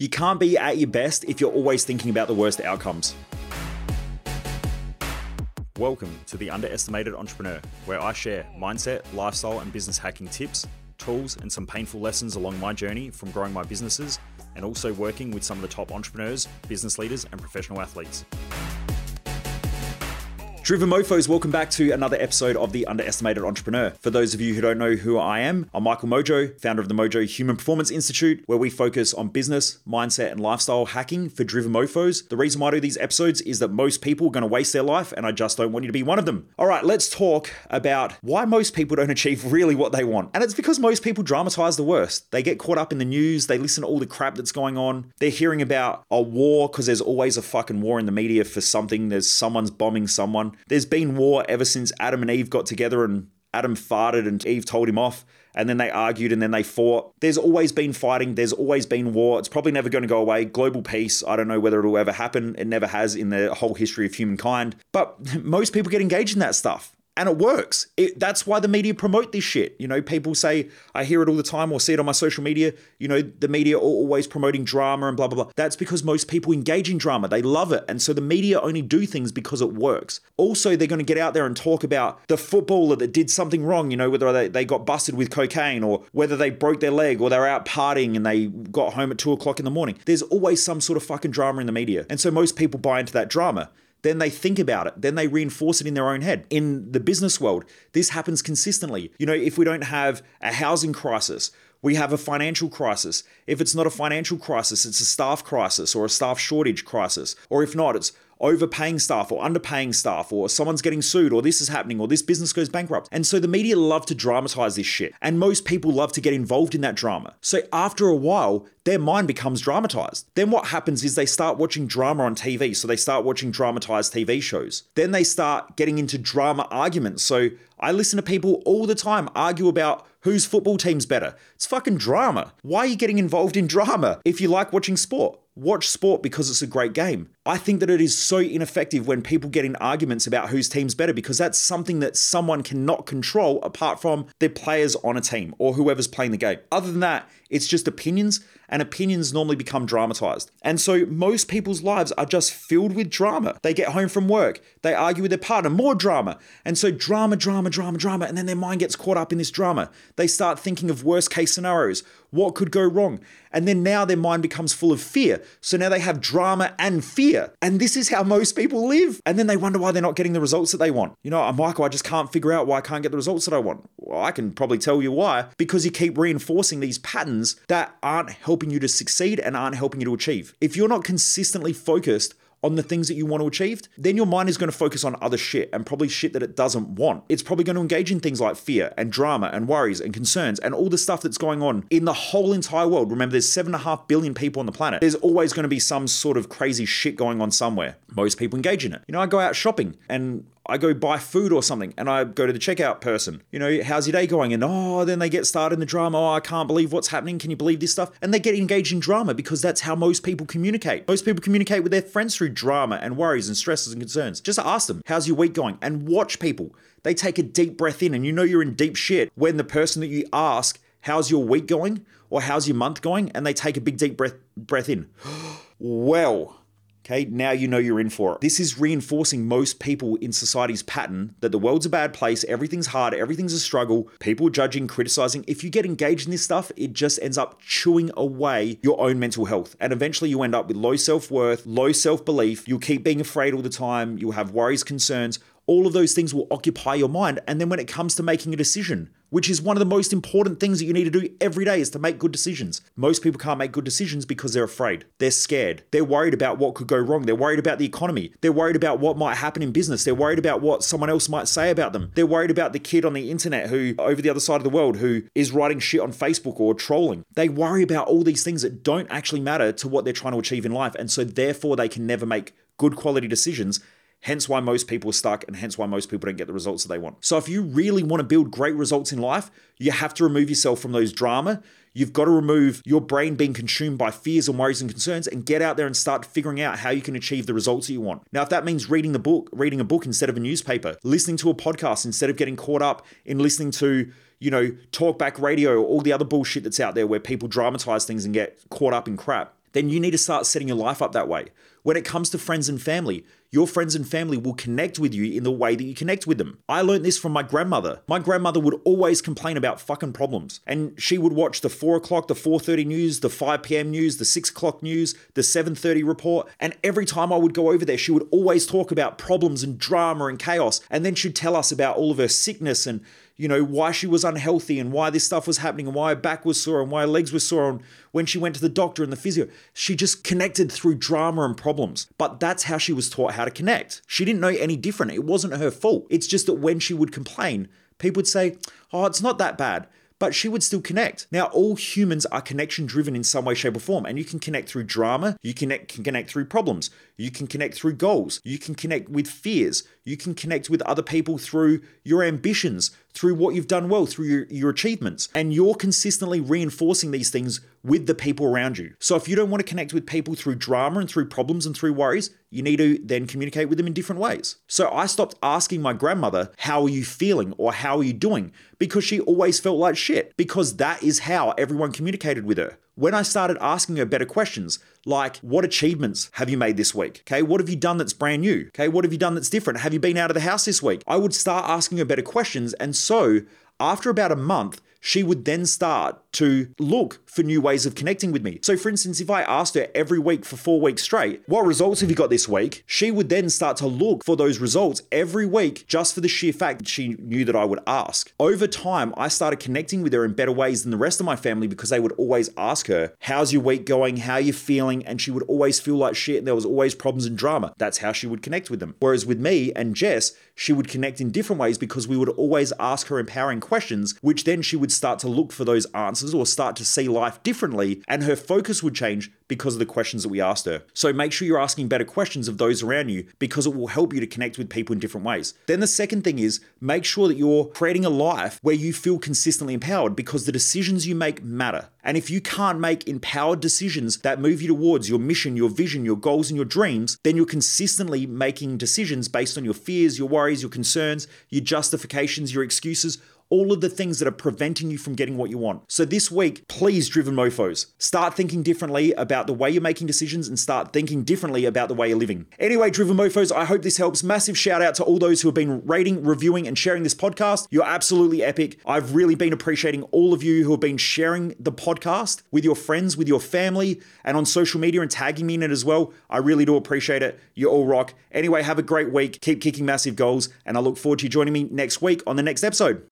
You can't be at your best if you're always thinking about the worst outcomes. Welcome to the Underestimated Entrepreneur, where I share mindset, lifestyle, and business hacking tips, tools, and some painful lessons along my journey from growing my businesses and also working with some of the top entrepreneurs, business leaders, and professional athletes. Driven Mofos, welcome back to another episode of The Underestimated Entrepreneur. For those of you who don't know who I am, I'm Michael Mojo, founder of the Mojo Human Performance Institute, where we focus on business, mindset, and lifestyle hacking for driven mofos. The reason why I do these episodes is that most people are going to waste their life, and I just don't want you to be one of them. All right, let's talk about why most people don't achieve really what they want. And it's because most people dramatize the worst. They get caught up in the news, they listen to all the crap that's going on, they're hearing about a war because there's always a fucking war in the media for something, there's someone's bombing someone. There's been war ever since Adam and Eve got together and Adam farted and Eve told him off, and then they argued and then they fought. There's always been fighting, there's always been war. It's probably never going to go away. Global peace, I don't know whether it'll ever happen. It never has in the whole history of humankind. But most people get engaged in that stuff and it works. It, that's why the media promote this shit. You know, people say, I hear it all the time or see it on my social media, you know, the media are always promoting drama and blah, blah, blah. That's because most people engage in drama. They love it. And so the media only do things because it works. Also, they're going to get out there and talk about the footballer that did something wrong, you know, whether they, they got busted with cocaine or whether they broke their leg or they're out partying and they got home at two o'clock in the morning. There's always some sort of fucking drama in the media. And so most people buy into that drama then they think about it, then they reinforce it in their own head. In the business world, this happens consistently. You know, if we don't have a housing crisis, we have a financial crisis. If it's not a financial crisis, it's a staff crisis or a staff shortage crisis. Or if not, it's overpaying staff or underpaying staff or someone's getting sued or this is happening or this business goes bankrupt. And so the media love to dramatize this shit. And most people love to get involved in that drama. So after a while, their mind becomes dramatized. Then what happens is they start watching drama on TV. So they start watching dramatized TV shows. Then they start getting into drama arguments. So I listen to people all the time argue about whose football team's better. It's fucking drama. Why are you getting involved in drama if you like watching sport? Watch sport because it's a great game. I think that it is so ineffective when people get in arguments about whose team's better because that's something that someone cannot control apart from the players on a team or whoever's playing the game. Other than that, it's just opinions, and opinions normally become dramatized. And so most people's lives are just filled with drama. They get home from work, they argue with their partner, more drama. And so drama, drama, drama, drama, and then their mind gets caught up in this drama. They start thinking of worst case scenarios. What could go wrong? And then now their mind becomes full of fear. So now they have drama and fear. And this is how most people live. And then they wonder why they're not getting the results that they want. You know, Michael, I just can't figure out why I can't get the results that I want. Well, I can probably tell you why. Because you keep reinforcing these patterns that aren't helping you to succeed and aren't helping you to achieve. If you're not consistently focused on the things that you want to achieve, then your mind is going to focus on other shit and probably shit that it doesn't want. It's probably going to engage in things like fear and drama and worries and concerns and all the stuff that's going on in the whole entire world. Remember, there's seven and a half billion people on the planet. There's always going to be some sort of crazy shit going on somewhere. Most people engage in it. You know, I go out shopping and I go buy food or something and I go to the checkout person, you know, how's your day going? And oh, then they get started in the drama. Oh, I can't believe what's happening. Can you believe this stuff? And they get engaged in drama because that's how most people communicate. Most people communicate with their friends through drama and worries and stresses and concerns. Just ask them, how's your week going? And watch people. They take a deep breath in and you know you're in deep shit when the person that you ask, how's your week going? Or how's your month going? And they take a big deep breath breath in. well, Okay, now you know you're in for it. This is reinforcing most people in society's pattern that the world's a bad place, everything's hard, everything's a struggle, people judging, criticizing. If you get engaged in this stuff, it just ends up chewing away your own mental health. And eventually you end up with low self worth, low self belief. You'll keep being afraid all the time, you'll have worries, concerns. All of those things will occupy your mind. And then when it comes to making a decision, which is one of the most important things that you need to do every day is to make good decisions. Most people can't make good decisions because they're afraid. They're scared. They're worried about what could go wrong. They're worried about the economy. They're worried about what might happen in business. They're worried about what someone else might say about them. They're worried about the kid on the internet who over the other side of the world who is writing shit on Facebook or trolling. They worry about all these things that don't actually matter to what they're trying to achieve in life and so therefore they can never make good quality decisions Hence why most people are stuck and hence why most people don't get the results that they want. So if you really want to build great results in life, you have to remove yourself from those drama. You've got to remove your brain being consumed by fears and worries and concerns and get out there and start figuring out how you can achieve the results that you want. Now, if that means reading the book, reading a book instead of a newspaper, listening to a podcast instead of getting caught up in listening to you know, talkback radio, or all the other bullshit that's out there where people dramatize things and get caught up in crap then you need to start setting your life up that way. When it comes to friends and family, your friends and family will connect with you in the way that you connect with them. I learned this from my grandmother. My grandmother would always complain about fucking problems. And she would watch the 4 o'clock, the 4.30 news, the 5 p.m. news, the 6 o'clock news, the 7.30 report. And every time I would go over there, she would always talk about problems and drama and chaos. And then she'd tell us about all of her sickness and you know, why she was unhealthy and why this stuff was happening and why her back was sore and why her legs were sore and when she went to the doctor and the physio. She just connected through drama and problems. But that's how she was taught how to connect. She didn't know any different. It wasn't her fault. It's just that when she would complain, people would say, Oh, it's not that bad but she would still connect. Now, all humans are connection driven in some way, shape, or form, and you can connect through drama, you connect, can connect through problems, you can connect through goals, you can connect with fears, you can connect with other people through your ambitions, through what you've done well, through your, your achievements. And you're consistently reinforcing these things with the people around you. So if you don't want to connect with people through drama and through problems and through worries, you need to then communicate with them in different ways. So I stopped asking my grandmother, How are you feeling? or How are you doing? because she always felt like shit, because that is how everyone communicated with her when I started asking her better questions, like, what achievements have you made this week? Okay, what have you done that's brand new? Okay, what have you done that's different? Have you been out of the house this week? I would start asking her better questions. And so, after about a month, she would then start to look for new ways of connecting with me. So, for instance, if I asked her every week for four weeks straight, what results have you got this week? She would then start to look for those results every week just for the sheer fact that she knew that I would ask. Over time, I started connecting with her in better ways than the rest of my family because they would always ask her, How's your week going? How are you feeling? And she would always feel like shit and there was always problems and drama. That's how she would connect with them. Whereas with me and Jess, she would connect in different ways because we would always ask her empowering questions, which then she would start to look for those answers or start to see life differently, and her focus would change because of the questions that we asked her. So make sure you're asking better questions of those around you because it will help you to connect with people in different ways. Then the second thing is make sure that you're creating a life where you feel consistently empowered because the decisions you make matter. And if you can't make empowered decisions that move you towards your mission, your vision, your goals, and your dreams, then you're consistently making decisions based on your fears, your worries, your concerns, your justifications, your excuses all of the things that are preventing you from getting what you want. So this week, please, driven mofos, start thinking differently about the way you're making decisions and start thinking differently about the way you're living. Anyway, driven mofos, I hope this helps. Massive shout out to all those who have been rating, reviewing, and sharing this podcast. You're absolutely epic. I've really been appreciating all of you who have been sharing the podcast with your friends, with your family, and on social media and tagging me in it as well. I really do appreciate it. You all rock. Anyway, have a great week. Keep kicking massive goals, and I look forward to you joining me next week on the next episode.